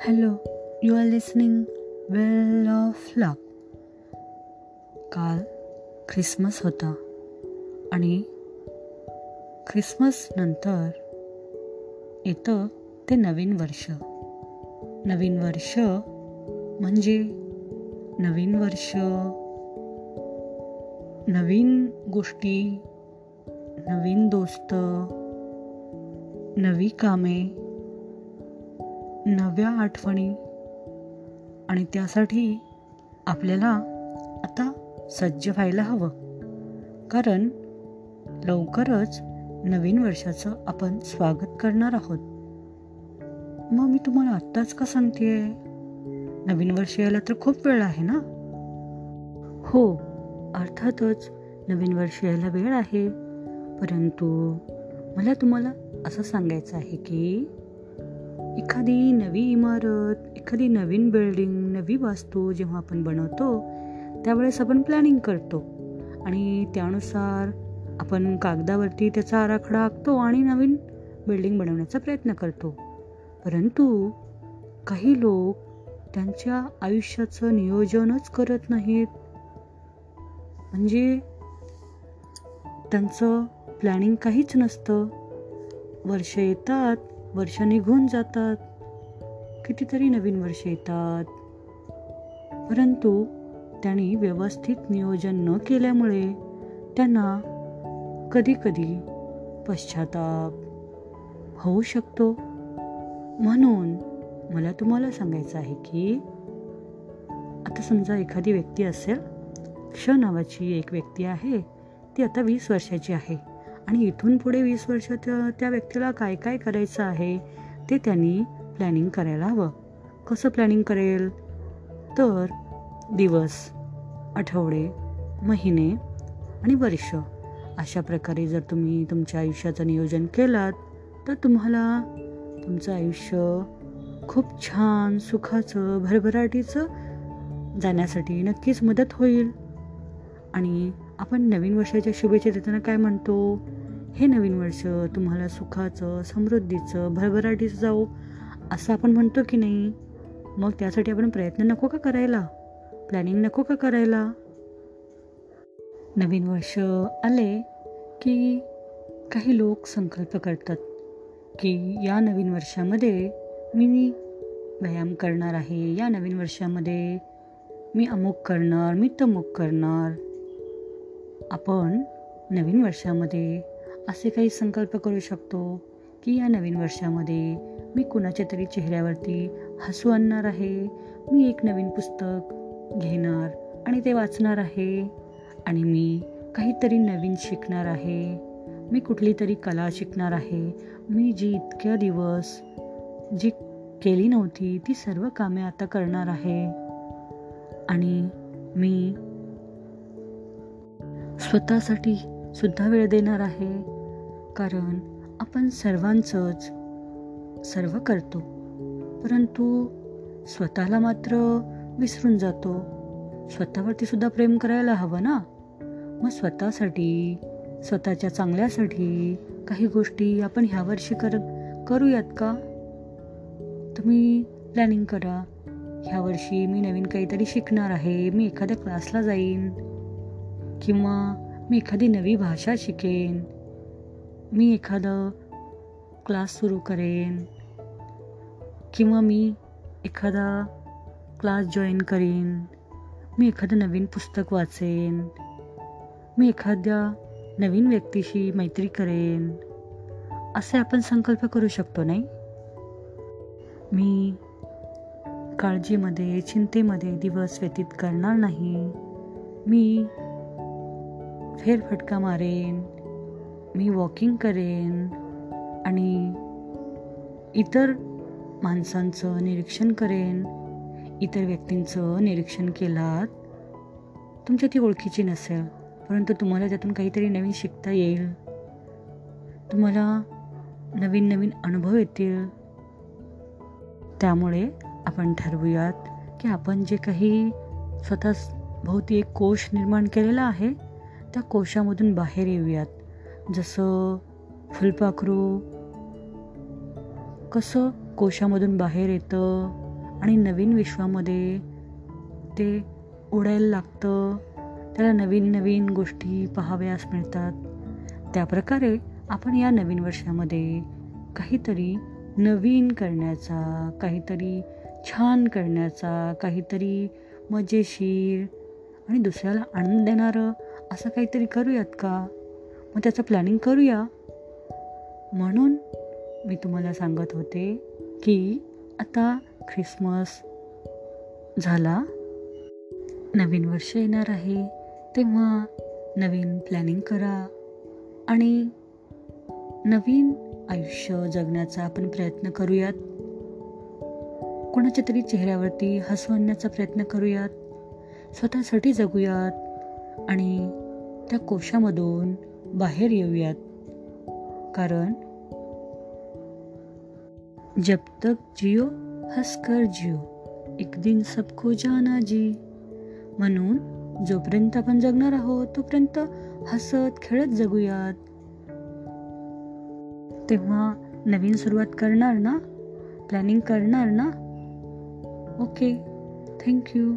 Hello you are listening well of luck काल Christmas होता. आणि ख्रिसमस नंतर येतं ते नवीन वर्ष. नवीन वर्ष म्हणजे नवीन वर्ष नवीन गोष्टी नवीन दोस्त नवी कामे. नव्या आठवणी. आणि त्यासाठी आपल्याला आता सज्ज व्हायला हवं. कारण लवकरच नवीन वर्षाचं आपण स्वागत करणार आहोत. मग मी तुम्हाला आत्ताच का सांगते नवीन वर्ष यायला तर खूप वेळ आहे ना? हो अर्थातच नवीन वर्ष यायला वेळ आहे. परंतु मला तुम्हाला असं सांगायचं आहे की एखादी नवी इमारत एखादी नवीन बिल्डिंग नवी वास्तू जेव्हा आपण बनवतो त्यावेळेस आपण प्लॅनिंग करतो. आणि त्यानुसार आपण कागदावरती त्याचा आराखडा आखतो आणि नवीन बिल्डिंग बनवण्याचा प्रयत्न करतो. परंतु काही लोक त्यांच्या आयुष्याचं नियोजनच करत नाहीत. म्हणजे त्यांचं प्लॅनिंग काहीच नसतं. वर्ष येतात वर्ष निघून जातात. कितीतरी नवीन वर्ष येतात. परंतु त्यांनी व्यवस्थित नियोजन न केल्यामुळे त्यांना कधीकधी पश्चाताप होऊ शकतो. म्हणून मला तुम्हाला सांगायचं आहे की आता समजा एखादी व्यक्ती असेल क्ष नावाची एक व्यक्ती आहे ती आता वीस वर्षाची आहे. आणि इथून पुढे वीस वर्ष त्या व्यक्तीला काय काय करायचं आहे ते त्यांनी प्लॅनिंग करायला हवं. कसं प्लॅनिंग करेल? तर दिवस आठवडे महिने आणि वर्ष. अशा प्रकारे जर तुम्ही तुमच्या आयुष्याचं नियोजन केलात तर तुम्हाला तुमचं आयुष्य खूप छान सुखाचं भरभराटीचं जाण्यासाठी नक्कीच मदत होईल. आणि आपण नवीन वर्षाच्या शुभेच्छा देताना काय म्हणतो? हे नवीन वर्ष तुम्हाला सुखाचं समृद्धीचं भरभराटीचं जाऊ असं आपण म्हणतो की नाही? मग त्यासाठी आपण प्रयत्न नको का करायला? प्लॅनिंग नको का करायला? नवीन वर्ष आले की काही लोक संकल्प करतात की या नवीन वर्षामध्ये मी व्यायाम करणार आहे या नवीन वर्षामध्ये मी अमुक करणार मी तमुक करणार. आपण नवीन वर्षामध्ये असे काही संकल्प करू शकतो की या नवीन वर्षामध्ये मी कुणाच्या तरी चेहऱ्यावरती हसू आणणार आहे? मी एक नवीन पुस्तक घेणार आणि ते वाचणार आहे? आणि मी काहीतरी नवीन शिकणार आहे? मी कुठली तरी कला शिकणार आहे? मी जी इतक्या दिवस जी केली नव्हती ती सर्व कामे आता करणार आहे. आणि मी स्वतःसाठी सुद्धा वेळ देणार आहे? कारण आपण सर्वांचंच सर्व करतो. परंतु स्वतःला मात्र विसरून जातो. स्वतःवरती सुद्धा प्रेम करायला हवं ना? मग स्वतःसाठी स्वतःच्या चांगल्यासाठी काही गोष्टी आपण ह्या वर्षी कर करूयात का? तुम्ही प्लॅनिंग करा. ह्या वर्षी मी नवीन काहीतरी शिकणार आहे. मी एखाद्या क्लासला जाईन. किंवा मी एखादी नवी भाषा शिकेन. मी एखादं क्लास सुरू करेन किंवा मी एखादा क्लास जॉईन करीन. मी एखादं नवीन पुस्तक वाचेन. मी एखाद्या नवीन व्यक्तीशी मैत्री करेन. असे आपण संकल्प करू शकतो नाही? मी काळजीमध्ये चिंतेमध्ये दिवस व्यतीत करणार नाही. मी फेरफटका मारेन. मी वॉकिंग करेन आणि इतर माणसांचं निरीक्षण करेन इतर व्यक्तींचं निरीक्षण केलात तुमच्या ती ओळखीची नसेल परंतु तुम्हाला त्यातून काहीतरी नवीन शिकता येईल. तुम्हाला नवीन नवीन अनुभव येतील. त्यामुळे आपण ठरवूयात की आपण जे काही स्वतः भोवती एक कोश निर्माण केलेला आहे त्या कोशामधून बाहेर येऊयात. जसं फुलपाखरू कसं कोशामधून बाहेर येतं आणि नवीन विश्वामध्ये ते उडायला लागतं त्याला नवीन नवीन गोष्टी पाहाव्यास मिळतात. त्याप्रकारे आपण या नवीन वर्षामध्ये काहीतरी नवीन करण्याचा काहीतरी छान करण्याचा काहीतरी मजेशीर आणि दुसऱ्याला आनंद देणारं असं काहीतरी करूयात का? मग त्याचं प्लॅनिंग करूया. म्हणून मी तुम्हाला सांगत होते की आता ख्रिसमस झाला. नवीन वर्ष येणार आहे. तेव्हा नवीन प्लॅनिंग करा. आणि नवीन आयुष्य जगण्याचा आपण प्रयत्न करूयात. कोणाच्या तरी चेहऱ्यावरती हसू आणण्याचा प्रयत्न करूयात. स्वतःसाठी जगूयात. आणि त्या कोशामधून बाहेर येऊयात. कारण जब तक जिओ हसकर जिओ एक दिन सबको जाना जी. म्हणून जोपर्यंत आपण जगणार आहोत तोपर्यंत हसत खेळत जगूयात. तेव्हा नवीन सुरुवात करणार ना? प्लॅनिंग करणार ना? Okay thank you